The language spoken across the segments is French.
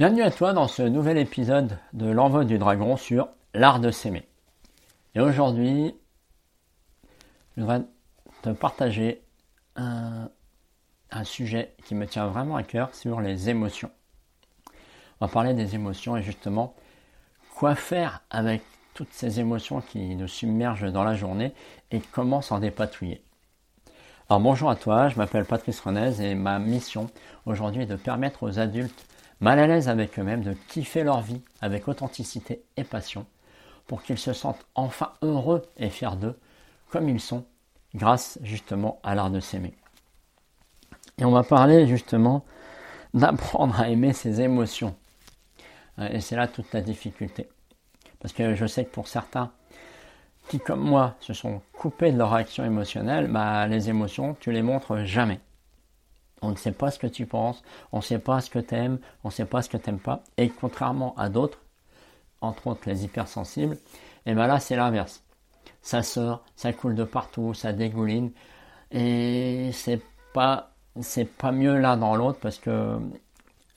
Bienvenue à toi dans ce nouvel épisode de l'envoi du dragon sur l'art de s'aimer. Et aujourd'hui, je voudrais te partager un, sujet qui me tient vraiment à cœur sur les émotions. On va parler des émotions et justement quoi faire avec toutes ces émotions qui nous submergent dans la journée et comment s'en dépatouiller. Alors bonjour à toi, je m'appelle Patrice Renez et ma mission aujourd'hui est de permettre aux adultes mal à l'aise avec eux-mêmes, de kiffer leur vie avec authenticité et passion, pour qu'ils se sentent enfin heureux et fiers d'eux, comme ils sont, grâce justement à l'art de s'aimer. Et on va parler justement d'apprendre à aimer ses émotions. Euh, et c'est là toute la difficulté. Parce que je sais que pour certains qui, comme moi, se sont coupés de leur action émotionnelle, bah, les émotions, tu les montres jamais. On ne sait pas ce que tu penses, on ne sait pas ce que tu aimes, on ne sait pas ce que tu n'aimes pas. Et contrairement à d'autres, entre autres les hypersensibles, et eh bien là c'est l'inverse. Ça sort, ça coule de partout, ça dégouline. Et c'est pas, c'est pas mieux l'un dans l'autre parce que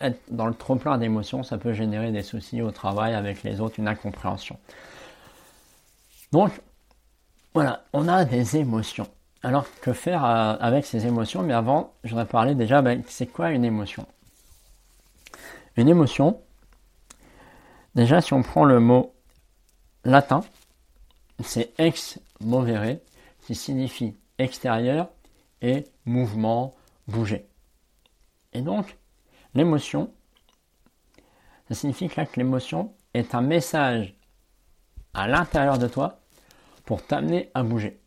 être dans le trop plein d'émotions, ça peut générer des soucis au travail avec les autres, une incompréhension. Donc, voilà, on a des émotions. Alors, que faire euh, avec ces émotions? Mais avant, je voudrais parler déjà, ben, c'est quoi une émotion? Une émotion, déjà, si on prend le mot latin, c'est ex movere, qui signifie extérieur et mouvement, bouger. Et donc, l'émotion, ça signifie que l'émotion est un message à l'intérieur de toi pour t'amener à bouger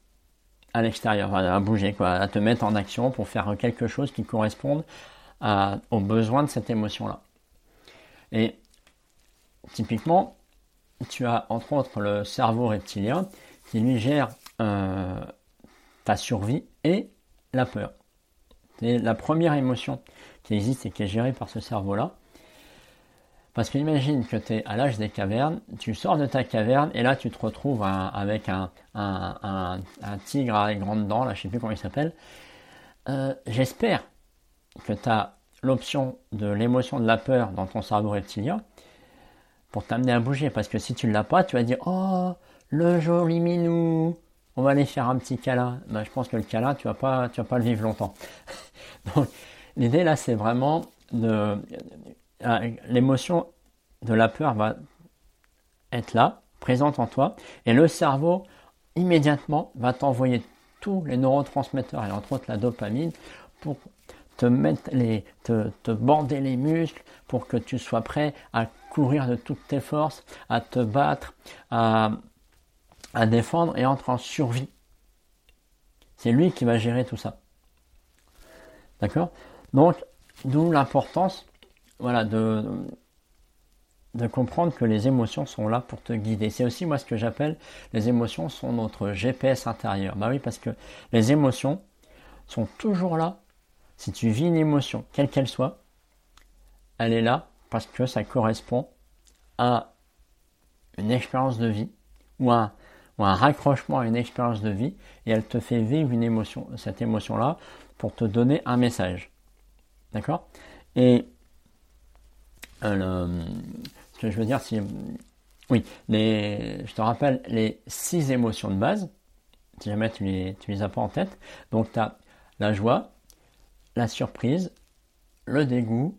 à l'extérieur, à bouger, quoi, à te mettre en action pour faire quelque chose qui corresponde aux besoins de cette émotion-là. Et typiquement, tu as entre autres le cerveau reptilien qui lui gère euh, ta survie et la peur. C'est la première émotion qui existe et qui est gérée par ce cerveau-là. Parce qu'imagine que tu es à l'âge des cavernes, tu sors de ta caverne et là tu te retrouves avec un, tigre à grandes dents, là je sais plus comment il s'appelle. Euh, j'espère que tu as l'option de l'émotion de la peur dans ton cerveau reptilien pour t'amener à bouger. Parce que si tu ne l'as pas, tu vas dire Oh, le joli minou, on va aller faire un petit câlin. Ben, je pense que le câlin, tu vas pas, vas pas le vivre longtemps. Donc l'idée là, c'est vraiment de l'émotion de la peur va être là, présente en toi, et le cerveau immédiatement va t'envoyer tous les neurotransmetteurs, et entre autres la dopamine, pour te mettre les, te, te, bander les muscles, pour que tu sois prêt à courir de toutes tes forces, à te battre, à, à défendre et entrer en survie. C'est lui qui va gérer tout ça. D'accord? Donc, d'où l'importance voilà, de, de comprendre que les émotions sont là pour te guider. C'est aussi moi ce que j'appelle les émotions sont notre GPS intérieur. Bah oui, parce que les émotions sont toujours là. Si tu vis une émotion, quelle qu'elle soit, elle est là parce que ça correspond à une expérience de vie ou un, ou un raccrochement à une expérience de vie et elle te fait vivre une émotion, cette émotion-là pour te donner un message. D'accord? Et euh, je veux dire, oui, les, je te rappelle les six émotions de base, si jamais tu les, les as pas en tête. Donc, tu as la joie, la surprise, le dégoût,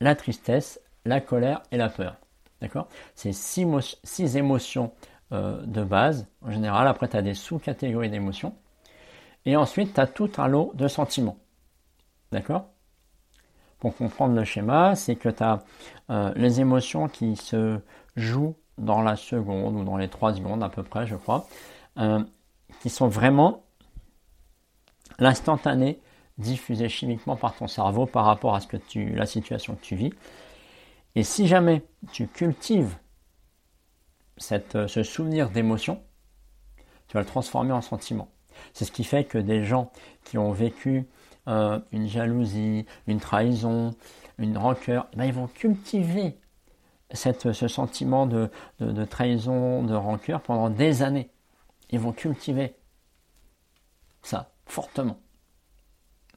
la tristesse, la colère et la peur. D'accord? C'est six, six, émotions euh, de base, en général. Après, tu as des sous-catégories d'émotions. Et ensuite, tu as tout un lot de sentiments. D'accord? Pour comprendre le schéma, c'est que tu as euh, les émotions qui se jouent dans la seconde ou dans les trois secondes à peu près, je crois, euh, qui sont vraiment l'instantané diffusé chimiquement par ton cerveau par rapport à ce que tu, la situation que tu vis. Et si jamais tu cultives cette, euh, ce souvenir d'émotion, tu vas le transformer en sentiment. C'est ce qui fait que des gens qui ont vécu euh, une jalousie, une trahison, une rancœur, eh ben, ils vont cultiver ce sentiment de, trahison, de rancœur pendant des années. Ils vont cultiver ça fortement.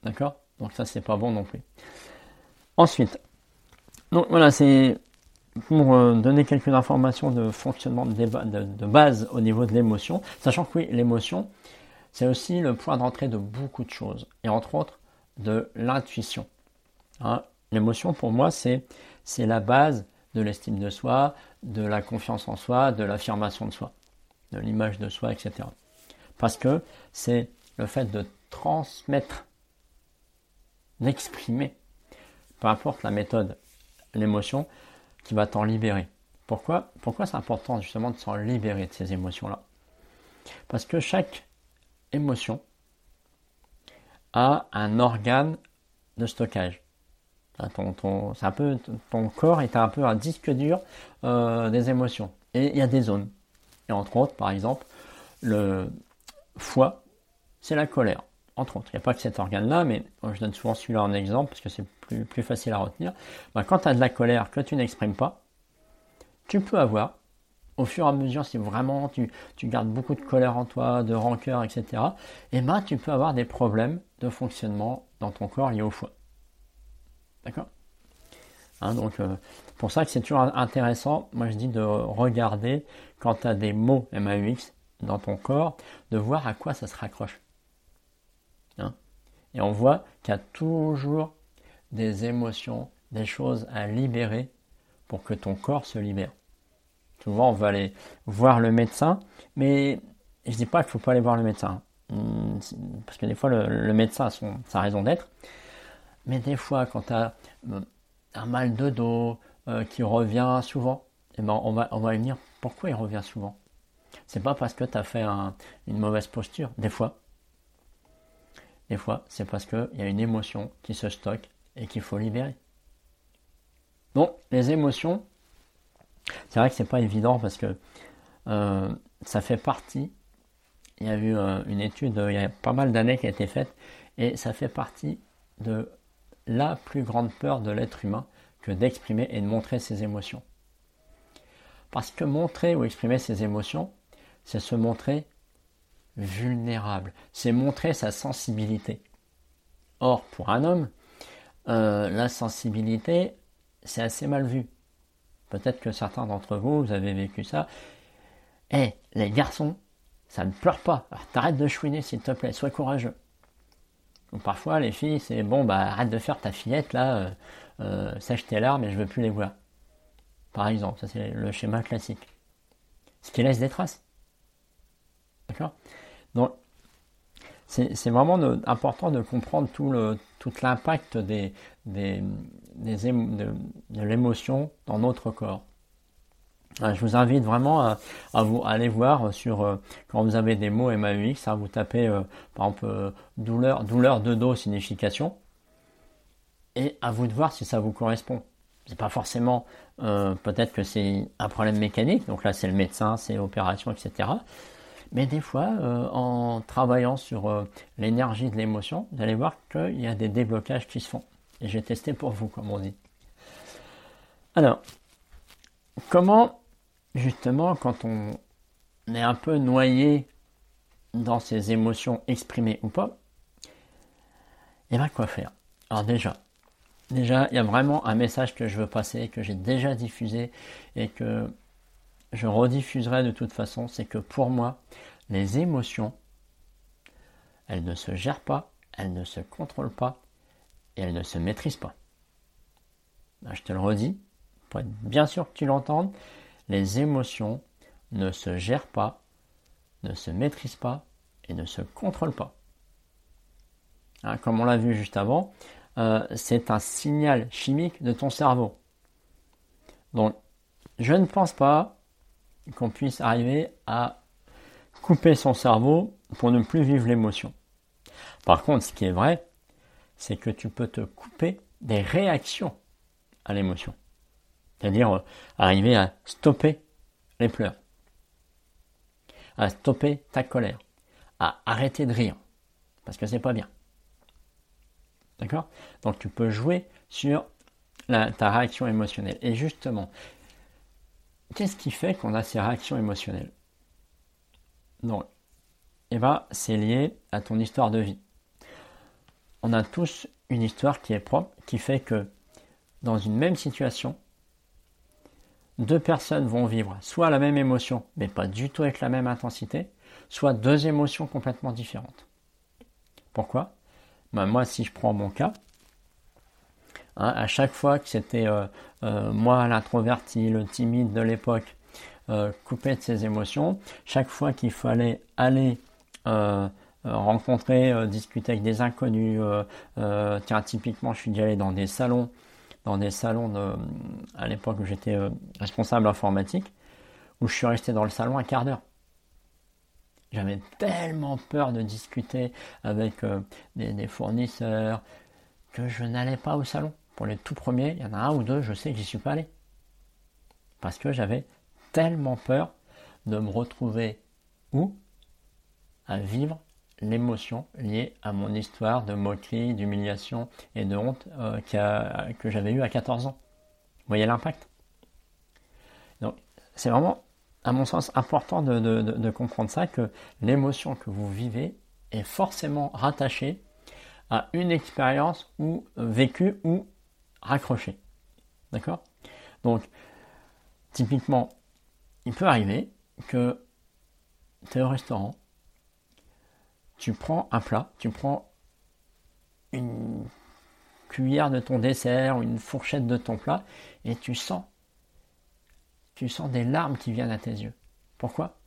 D'accord? Donc ça, c'est pas bon non plus. Ensuite, Donc voilà, c'est pour euh, donner quelques informations de fonctionnement de, de, base au niveau de l'émotion, sachant que oui, l'émotion, c'est aussi le point d'entrée de beaucoup de choses, et entre autres de l'intuition. Hein, l'émotion, pour moi, c'est, la base de l'estime de soi, de la confiance en soi, de l'affirmation de soi, de l'image de soi, etc. Parce que c'est le fait de transmettre, d'exprimer, peu importe la méthode, l'émotion, qui va t'en libérer. Pourquoi, Pourquoi c'est important justement de s'en libérer de ces émotions-là? Parce que chaque émotion a un organe de stockage. Ton, ton, ton corps est un peu un disque dur euh, des émotions. Et il y a des zones. Et entre autres, par exemple, le foie, c'est la colère. Entre autres, il n'y a pas que cet organe-là, mais je donne souvent celui-là en exemple parce que c'est plus, plus, facile à retenir. Bah, quand tu as de la colère que tu n'exprimes pas, tu peux avoir, au fur et à mesure, si vraiment tu, tu gardes beaucoup de colère en toi, de rancœur, etc., et eh ben, tu peux avoir des problèmes de fonctionnement dans ton corps liés au foie. D'accord? Hein, Donc, euh, pour ça que c'est toujours intéressant, moi je dis de regarder quand tu as des mots MAUX dans ton corps, de voir à quoi ça se raccroche. Hein? Et on voit qu'il y a toujours des émotions, des choses à libérer pour que ton corps se libère. Souvent, on va aller voir le médecin, mais je ne dis pas qu'il ne faut pas aller voir le médecin. Hmm, parce que des fois, le, médecin a son, sa raison d'être. Mais des fois, quand tu as euh, un mal de dos euh, qui revient souvent, eh ben, on, va, on va venir pourquoi il revient souvent? C'est pas parce que tu as fait une mauvaise posture, des fois. Des fois, c'est parce qu'il y a une émotion qui se stocke et qu'il faut libérer. Donc, les émotions, c'est vrai que c'est pas évident parce que euh, ça fait partie. Il y a eu euh, une étude il y a pas mal d'années qui a été faite et ça fait partie de la plus grande peur de l'être humain que d'exprimer et de montrer ses émotions. Parce que montrer ou exprimer ses émotions, c'est se montrer vulnérable, c'est montrer sa sensibilité. Or, pour un homme, euh, la sensibilité, c'est assez mal vu. Peut-être que certains d'entre vous, vous avez vécu ça. Eh, les garçons, ça ne pleure pas. t'arrêtes de chouiner, s'il te plaît, sois courageux. Ou parfois, les filles, c'est bon, bah arrête de faire ta fillette, là, euh, euh, sèche tes larmes et je veux plus les voir. Par exemple, ça c'est le schéma classique. Ce qui laisse des traces. D'accord? Donc, c'est vraiment important de comprendre tout tout l'impact des, des, de, l'émotion dans notre corps. Euh, je vous invite vraiment à, vous aller voir sur euh, quand vous avez des mots MAUX, hein, vous tapez euh, par exemple douleur, douleur de dos signification, et à vous de voir si ça vous correspond. C'est pas forcément peut-être que c'est un problème mécanique, donc là c'est le médecin, c'est l'opération, etc. Mais des fois, euh, en travaillant sur euh, l'énergie de l'émotion, vous allez voir qu'il y a des déblocages qui se font. Et j'ai testé pour vous, comme on dit. Alors, comment, justement, quand on est un peu noyé dans ses émotions exprimées ou pas, et eh bien quoi faire? Alors déjà, déjà, il y a vraiment un message que je veux passer, que j'ai déjà diffusé et que je rediffuserai de toute façon, c'est que pour moi, les émotions, elles ne se gèrent pas, elles ne se contrôlent pas et elles ne se maîtrisent pas. Ben, je te le redis, pour être bien sûr que tu l'entendes, les émotions ne se gèrent pas, ne se maîtrisent pas et ne se contrôlent pas. Hein, comme on l'a vu juste avant, euh, c'est un signal chimique de ton cerveau. Donc, je ne pense pas qu'on puisse arriver à couper son cerveau pour ne plus vivre l'émotion. Par contre, ce qui est vrai, c'est que tu peux te couper des réactions à l'émotion. C'est-à-dire euh, arriver à stopper les pleurs, à stopper ta colère, à arrêter de rire, parce que c'est pas bien. D'accord? Donc tu peux jouer sur ta réaction émotionnelle. Et justement, Qu'est-ce qui fait qu'on a ces réactions émotionnelles? Donc, eh ben, c'est lié à ton histoire de vie. On a tous une histoire qui est propre, qui fait que dans une même situation, deux personnes vont vivre soit la même émotion, mais pas du tout avec la même intensité, soit deux émotions complètement différentes. Pourquoi? Ben, Moi, si je prends mon cas, hein, à chaque fois que c'était euh, euh, moi l'introverti, le timide de l'époque, euh, coupé de ses émotions, chaque fois qu'il fallait aller rencontrer, discuter avec des inconnus, tiens, typiquement, je suis déjà allé dans des salons, dans des salons de, à l'époque où j'étais responsable informatique, où je suis resté dans le salon un quart d'heure. J'avais tellement peur de discuter avec euh, des, fournisseurs que je n'allais pas au salon. Pour les tout premiers, il y en a un ou deux, je sais que j'y suis pas allé. Parce que j'avais tellement peur de me retrouver où? À vivre l'émotion liée à mon histoire de moquerie, d'humiliation et de honte euh, que j'avais eu à 14 ans. Vous voyez l'impact? Donc, c'est vraiment à mon sens, important de, comprendre ça, que l'émotion que vous vivez est forcément rattachée à une expérience ou vécue ou raccrochée. D'accord? Donc, typiquement, il peut arriver que tu es au restaurant, tu prends un plat, tu prends une cuillère de ton dessert ou une fourchette de ton plat et tu sens tu sens des larmes qui viennent à tes yeux. Pourquoi?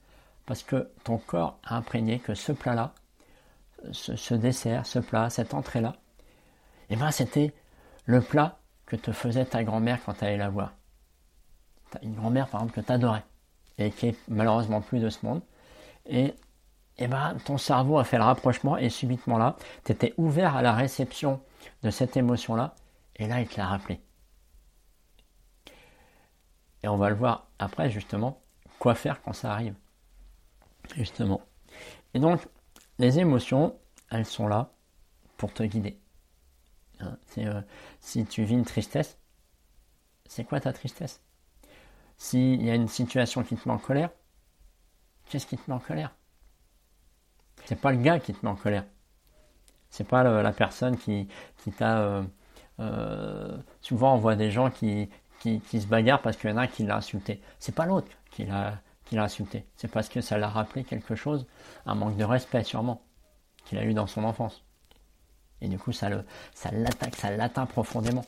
Parce que ton corps a imprégné que ce plat-là, ce, dessert, ce plat, cette entrée-là, eh ben c'était le plat que te faisait ta grand-mère quand tu allais la voir. Une grand-mère, par exemple, que tu adorais et qui est malheureusement plus de ce monde. Eh ben, ton cerveau a fait le rapprochement et subitement là, tu étais ouvert à la réception de cette émotion-là et là, il te l'a rappelé. Et on va le voir après, justement, quoi faire quand ça arrive. Justement. Et donc, les émotions, elles sont là pour te guider. Hein, euh, si tu vis une tristesse, c'est quoi ta tristesse? S'il y a une situation qui te met en colère, qu'est-ce qui te met en colère? C'est pas le gars qui te met en colère. C'est pas la personne qui, t'a. Euh, euh, souvent, on voit des gens qui, qui, se bagarre parce qu'il y en a un qui l'a insulté. C'est pas l'autre qui l'a insulté. C'est parce que ça l'a rappelé quelque chose, un manque de respect sûrement, qu'il a eu dans son enfance. Et du coup, ça ça l'attaque, ça l'atteint profondément.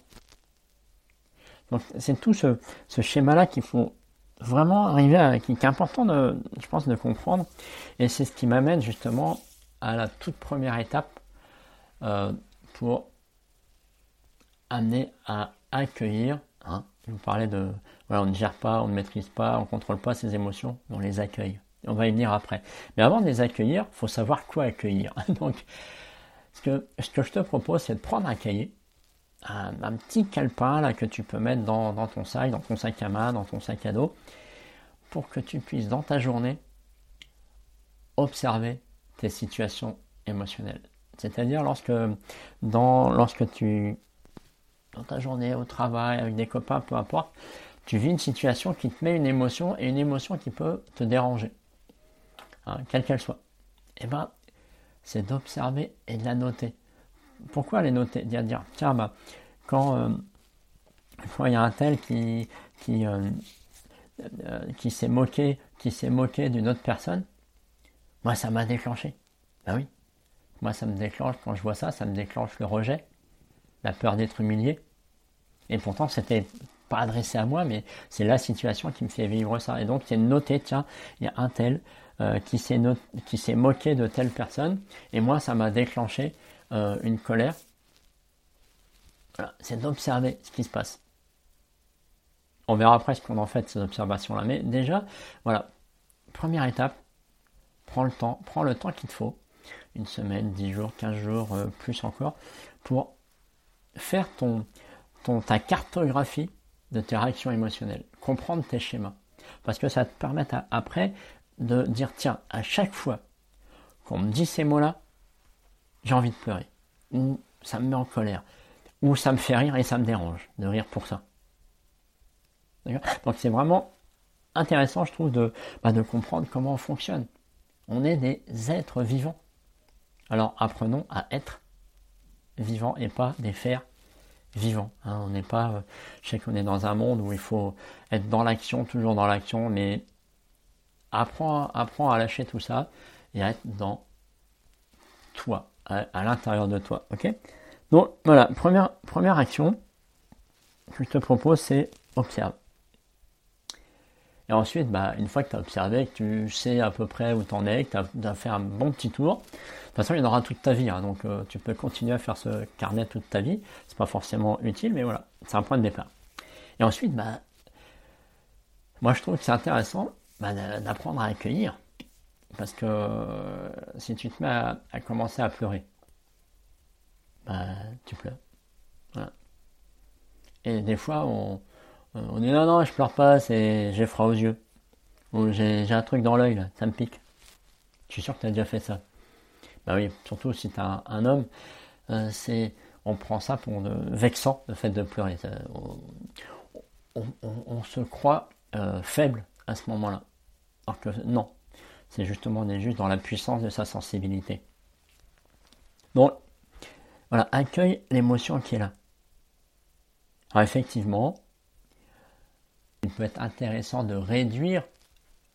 Donc c'est tout ce, ce schéma-là qu'il faut vraiment arriver à, qui, est important de, je pense, de comprendre. Et c'est ce qui m'amène justement à la toute première étape euh, pour amener à accueillir hein, vous parlez de, voilà, on ne gère pas, on ne maîtrise pas, on ne contrôle pas ses émotions, on les accueille. on va y venir après. Mais avant de les accueillir, il faut savoir quoi accueillir. Donc, ce que, ce que je te propose, c'est de prendre un cahier, un, petit calepin que tu peux mettre dans, ton sac, dans ton sac à main, dans ton sac à dos, pour que tu puisses dans ta journée observer tes situations émotionnelles. C'est-à-dire lorsque, dans, lorsque tu dans ta journée, au travail, avec des copains, peu importe, tu vis une situation qui te met une émotion et une émotion qui peut te déranger, hein, quelle qu'elle soit. Et eh ben, c'est d'observer et de la noter. Pourquoi les noter? Dire, dire tiens, bah, quand, euh, il y a un tel qui, qui, euh, euh, qui s'est moqué, qui s'est moqué d'une autre personne, moi ça m'a déclenché. Ben oui, moi ça me déclenche quand je vois ça, ça me déclenche le rejet, la peur d'être humilié, et pourtant, c'était pas adressé à moi, mais c'est la situation qui me fait vivre ça. Et donc, c'est noté, tiens, il y a un tel qui s'est moqué de telle personne, et moi, ça m'a déclenché euh, une colère. c'est d'observer ce qui se passe. On verra après ce qu'on en fait de ces observations-là. Mais déjà, voilà, première étape, prends le temps, prends le temps qu'il te faut, une semaine, dix jours, quinze jours, euh, plus encore, pour faire ton, ta cartographie de tes réactions émotionnelles, comprendre tes schémas. Parce que ça te permet après de dire, tiens, à chaque fois qu'on me dit ces mots-là, j'ai envie de pleurer, ou ça me met en colère, ou ça me fait rire et ça me dérange de rire pour ça. Donc c'est vraiment intéressant, je trouve, de, bah, de comprendre comment on fonctionne. On est des êtres vivants. Alors apprenons à être vivants et pas des fers vivant. Hein. On n'est pas, euh, je sais qu'on est dans un monde où il faut être dans l'action, toujours dans l'action, mais apprends, apprends à lâcher tout ça et à être dans toi, à, l'intérieur de toi. Ok? Donc voilà, première, première action que je te propose, c'est observe. Et ensuite, bah, une fois que tu as observé, que tu sais à peu près où tu en es, que tu as, fait un bon petit tour, de toute façon, il y en aura toute ta vie. Hein, donc, euh, tu peux continuer à faire ce carnet toute ta vie. C'est pas forcément utile, mais voilà, c'est un point de départ. Et ensuite, bah, moi, je trouve que c'est intéressant bah, d'apprendre à accueillir. Parce que euh, si tu te mets à, commencer à pleurer, bah, tu pleures. Et des fois, on, on dit non, non, je pleure pas, c'est j'ai froid aux yeux. Ou j'ai un truc dans l'œil, ça me pique. Je suis sûr que tu as déjà fait ça. Bah oui, surtout si tu un, un, homme, euh, c'est on prend ça pour vexant, le fait de pleurer. on, se croit euh, faible à ce moment-là. Alors que non, c'est justement, on juste dans la puissance de sa sensibilité. Donc, voilà, accueille l'émotion qui est là. Alors effectivement, il peut être intéressant de réduire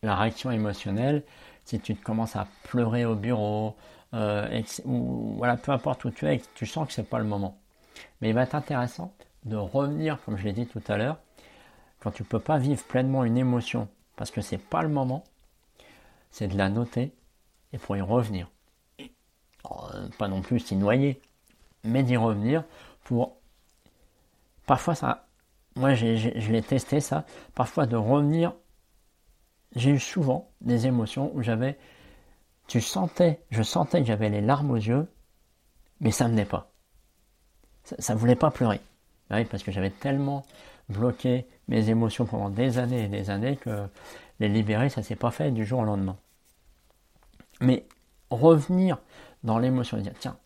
la réaction émotionnelle si tu commences à pleurer au bureau, euh, ou voilà, peu importe où tu es, tu sens que c'est pas le moment. Mais il va être intéressant de revenir, comme je l'ai dit tout à l'heure, quand tu peux pas vivre pleinement une émotion parce que c'est pas le moment, c'est de la noter et pour y revenir. Euh, pas non plus s'y noyer, mais d'y revenir pour. Parfois ça moi je l'ai testé ça, parfois de revenir, j'ai eu souvent des émotions où j'avais, tu sentais, je sentais que j'avais les larmes aux yeux, mais ça ne venait pas. Ça ne voulait pas pleurer. Bah oui, parce que j'avais tellement bloqué mes émotions pendant des années et des années que les libérer, ça s'est pas fait du jour au lendemain. Mais revenir dans l'émotion et dire, tiens,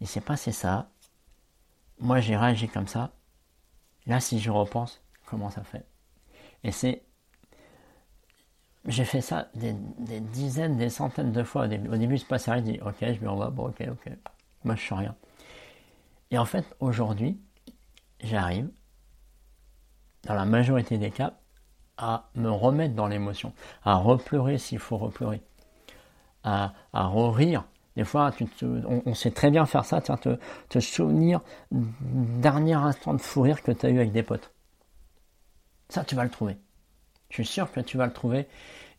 il s'est passé ça, moi j'ai réagi comme ça, Là, si je repense, comment ça fait? Et c'est. J'ai fait ça des, dizaines, des centaines de fois. Au début, au début c'est pas sérieux, je dis ok, je me renvoie, bon, ok, ok. Moi, je sens rien. Et en fait, aujourd'hui, j'arrive, dans la majorité des cas, à me remettre dans l'émotion, à repleurer s'il faut repleurer, à, à rire des fois, on, sait très bien faire ça, te, te souvenir dernier instant de fou rire que tu as eu avec des potes. Ça, tu vas le trouver. Je suis sûr que tu vas le trouver.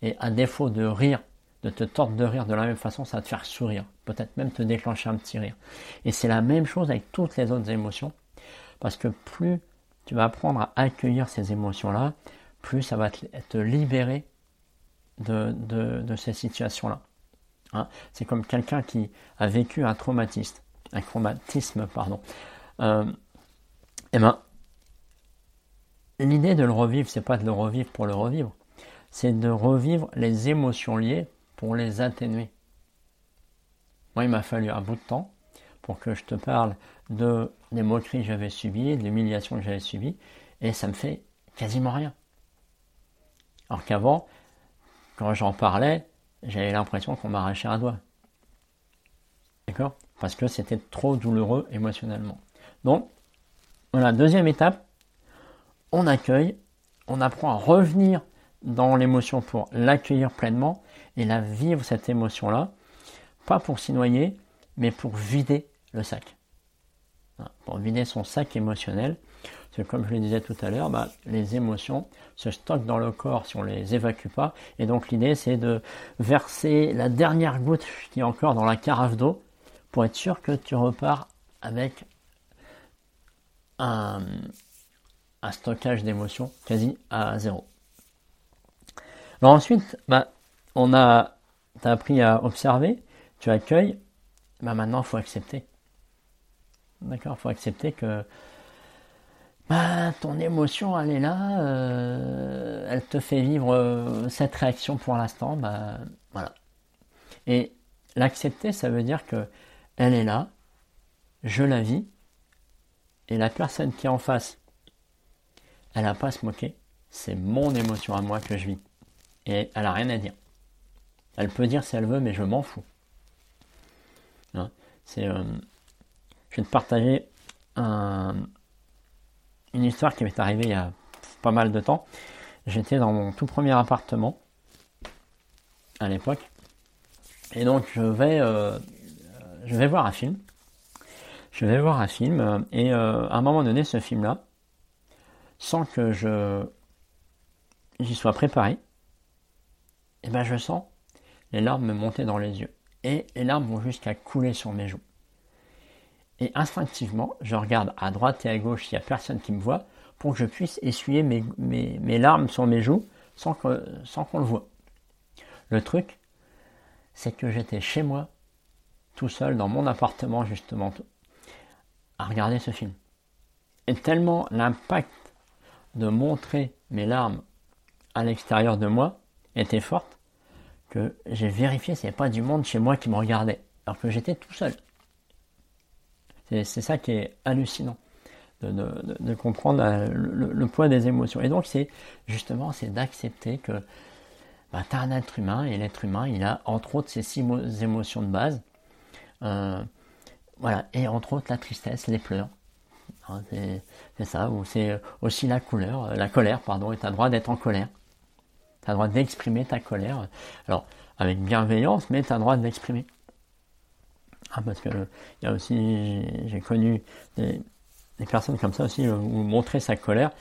Et à défaut de rire, de te tordre de rire de la même façon, ça va te faire sourire. Peut-être même te déclencher un petit rire. Et c'est la même chose avec toutes les autres émotions. Parce que plus tu vas apprendre à accueillir ces émotions-là, plus ça va te, libérer de ces situations-là. Hein. c'est comme quelqu'un qui a vécu un traumatisme. Euh, eh ben, l'idée de le revivre, c'est pas de le revivre pour le revivre, c'est de revivre les émotions liées pour les atténuer. Moi, il m'a fallu un bout de temps pour que je te parle de des moqueries que j'avais subies, de l'humiliation que j'avais subies, et ça me fait quasiment rien. Alors qu'avant, quand j'en parlais, j'avais l'impression qu'on m'arrachait un doigt. D'accord? Parce que c'était trop douloureux émotionnellement. Donc, voilà, deuxième étape, on accueille, on apprend à revenir dans l'émotion pour l'accueillir pleinement et la vivre cette émotion-là, pas pour s'y noyer, mais pour vider le sac. Pour vider son sac émotionnel comme je le disais tout à l'heure, bah, les émotions se stockent dans le corps si on ne les évacue pas. Et donc l'idée c'est de verser la dernière goutte qui est encore dans la carafe d'eau pour être sûr que tu repars avec un, stockage d'émotions quasi à zéro. Alors ensuite, bah, on a, as appris à observer, tu accueilles, bah maintenant il faut accepter. D'accord, il faut accepter que bah, ton émotion, elle est là, euh, elle te fait vivre euh, cette réaction pour l'instant, bah, voilà. Et l'accepter, ça veut dire que elle est là, je la vis, et la personne qui est en face, elle n'a pas à se moquer, c'est mon émotion à moi que je vis. Et elle n'a rien à dire. Elle peut dire si elle veut, mais je m'en fous. Hein, c'est, euh, je vais te partager un, une histoire qui m'est arrivée il y a pas mal de temps. J'étais dans mon tout premier appartement à l'époque. Et donc je vais, euh, je vais voir un film. Je vais voir un film et euh, à un moment donné, ce film-là, sans que je j'y sois préparé, et eh ben je sens les larmes me monter dans les yeux. Et les larmes vont jusqu'à couler sur mes joues. Et instinctivement, je regarde à droite et à gauche s'il n'y a personne qui me voit pour que je puisse essuyer mes, mes, larmes sur mes joues sans qu'on le voit. Le truc, c'est que j'étais chez moi, tout seul, dans mon appartement justement, à regarder ce film. Et tellement l'impact de montrer mes larmes à l'extérieur de moi était forte que j'ai vérifié s'il n'y avait pas du monde chez moi qui me regardait, alors que j'étais tout seul. C'est ça qui est hallucinant. De, comprendre le, poids des émotions. Et donc, c'est justement, c'est d'accepter que bah, tu as un être humain et l'être humain, il a entre autres ces six émotions de base. Euh, voilà, et entre autres la tristesse, les pleurs. Hein, c'est ça, ou c'est aussi la couleur, la colère, pardon, et tu as le droit d'être en colère. Tu as le droit d'exprimer ta colère. Alors, avec bienveillance, mais tu as le droit de l'exprimer. Ah, parce que il y a aussi, j'ai connu des, personnes comme ça aussi, où montrer sa colère,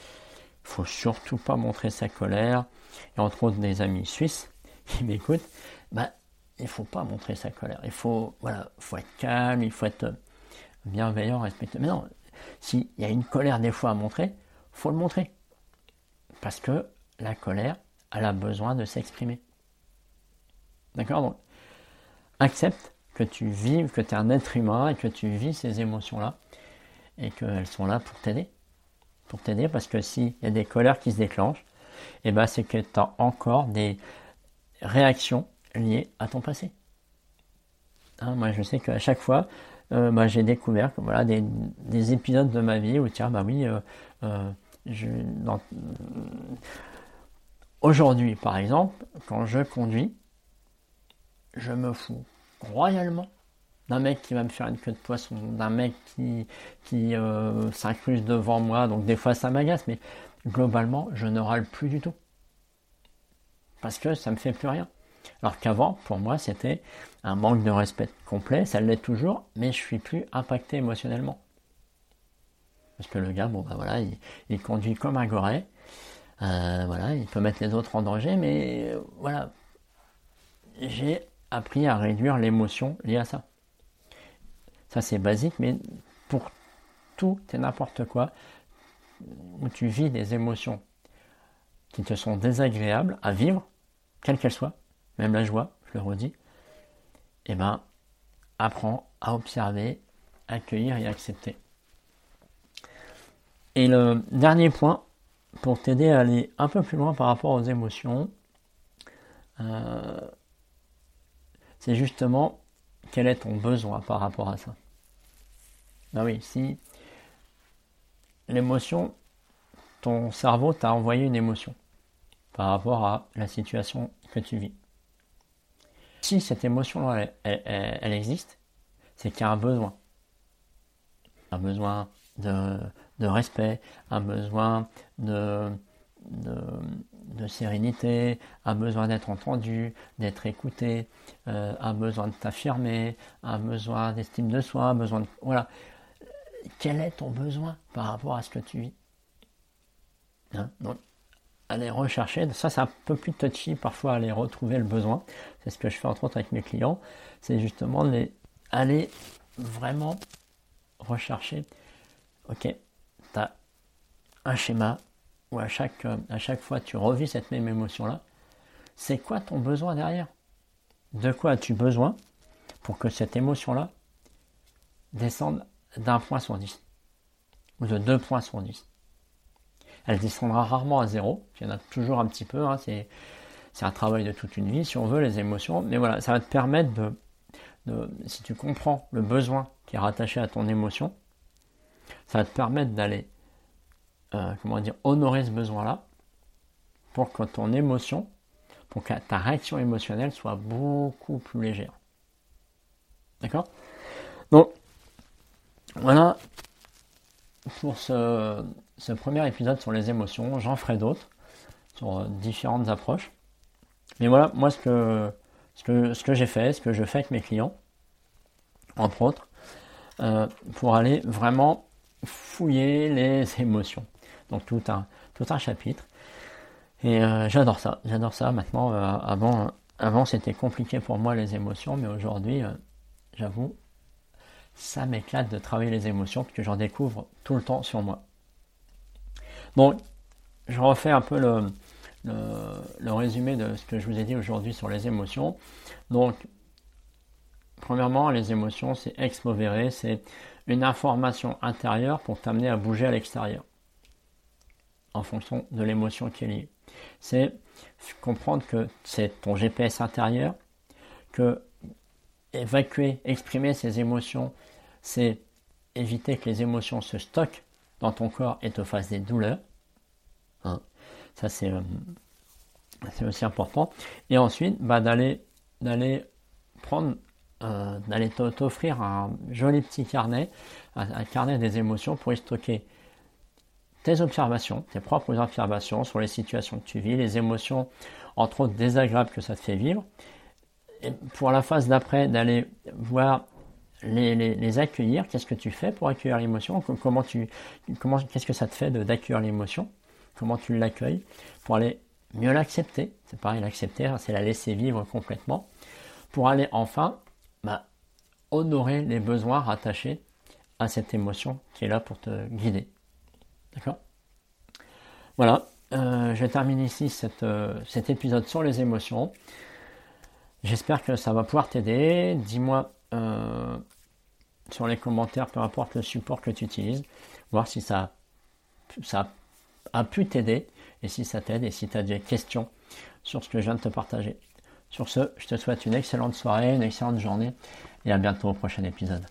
il faut surtout pas montrer sa colère. Et entre autres des amis suisses qui m'écoutent, bah, il faut pas montrer sa colère. Il faut, voilà, faut être calme, il faut être bienveillant, respectueux. Mais non, s'il y a une colère des fois à montrer, faut le montrer. Parce que la colère, elle a besoin de s'exprimer. D'accord? Donc, accepte que tu vives, que tu es un être humain et que tu vis ces émotions-là et qu'elles sont là pour t'aider. Pour t'aider parce que s'il y a des colères qui se déclenchent, eh ben c'est que tu as encore des réactions liées à ton passé. Hein, moi je sais qu'à chaque fois, euh, bah, j'ai découvert que, voilà, des, épisodes de ma vie où tiens bah oui, euh, euh, aujourd'hui par exemple, quand je conduis, je me fous royalement d'un mec qui va me faire une queue de poisson, d'un mec qui, qui euh, devant moi, donc des fois ça m'agace, mais globalement je ne râle plus du tout. Parce que ça me fait plus rien. Alors qu'avant, pour moi, c'était un manque de respect complet, ça l'est toujours, mais je suis plus impacté émotionnellement. Parce que le gars, bon bah voilà, il, conduit comme un goré, euh, voilà, il peut mettre les autres en danger, mais euh, voilà, j'ai appris à réduire l'émotion liée à ça. Ça c'est basique, mais pour tout et n'importe quoi, où tu vis des émotions qui te sont désagréables à vivre, quelle qu'elle soit, même la joie, je le redis, eh ben, apprends à observer, accueillir et accepter. Et le dernier point, pour t'aider à aller un peu plus loin par rapport aux émotions, euh, c'est justement quel est ton besoin par rapport à ça? Ben oui, si l'émotion, ton cerveau t'a envoyé une émotion par rapport à la situation que tu vis. Si cette émotion-là, elle, existe, c'est qu'il y a un besoin. Un besoin de, de respect, un besoin de, de, sérénité, a besoin d'être entendu, d'être écouté, euh, a besoin de t'affirmer, a besoin d'estime de soi, a besoin de... Voilà. Quel est ton besoin par rapport à ce que tu vis? Hein? Donc, aller rechercher, ça c'est un peu plus touchy parfois aller retrouver le besoin, c'est ce que je fais entre autres avec mes clients, c'est justement les, aller vraiment rechercher, ok, tu as un schéma, ou à chaque, euh, à chaque fois tu revis cette même émotion-là, c'est quoi ton besoin derrière? De quoi as-tu besoin pour que cette émotion-là descende d'un point sur dix? Ou de deux points sur dix? Elle descendra rarement à zéro, il y en a toujours un petit peu, hein, c'est, un travail de toute une vie si on veut les émotions, mais voilà, ça va te permettre de, si tu comprends le besoin qui est rattaché à ton émotion, ça va te permettre d'aller euh, comment dire, honorer ce besoin-là pour que ton émotion, pour que ta réaction émotionnelle soit beaucoup plus légère. D'accord? Donc, voilà pour ce, ce premier épisode sur les émotions. J'en ferai d'autres sur différentes approches. Mais voilà, moi ce que, ce que, ce que j'ai fait, ce que je fais avec mes clients, entre autres, euh, pour aller vraiment fouiller les émotions. Donc tout un, tout un chapitre. Et euh, j'adore ça, j'adore ça. Maintenant, euh, avant, avant c'était compliqué pour moi les émotions, mais aujourd'hui, j'avoue, ça m'éclate de travailler les émotions parce que j'en découvre tout le temps sur moi. Bon, je refais un peu le, le, résumé de ce que je vous ai dit aujourd'hui sur les émotions. Donc, premièrement, les émotions, c'est ex movere, c'est une information intérieure pour t'amener à bouger à l'extérieur, en fonction de l'émotion qui est liée. C'est comprendre que c'est ton GPS intérieur, que évacuer, exprimer ces émotions, c'est éviter que les émotions se stockent dans ton corps et te fassent des douleurs. Hein. Ça, euh, c'est aussi important. Et ensuite, bah, d'aller prendre, euh, d'aller t'offrir un joli petit carnet, un, carnet des émotions pour y stocker tes observations, tes propres observations sur les situations que tu vis, les émotions, entre autres désagréables que ça te fait vivre. Et pour la phase d'après, d'aller voir les, accueillir. Qu'est-ce que tu fais pour accueillir l'émotion? Comment tu, comment, qu'est-ce que ça te fait d'accueillir l'émotion? Comment tu l'accueilles, pour aller mieux l'accepter? C'est pareil, l'accepter, c'est la laisser vivre complètement, pour aller enfin bah, honorer les besoins rattachés à cette émotion qui est là pour te guider. D'accord Voilà, euh, je termine ici euh, cet épisode sur les émotions. J'espère que ça va pouvoir t'aider. Dis-moi euh, sur les commentaires, peu importe le support que tu utilises, voir si ça, ça a pu t'aider et si ça t'aide et si tu as des questions sur ce que je viens de te partager. Sur ce, je te souhaite une excellente soirée, une excellente journée et à bientôt au prochain épisode.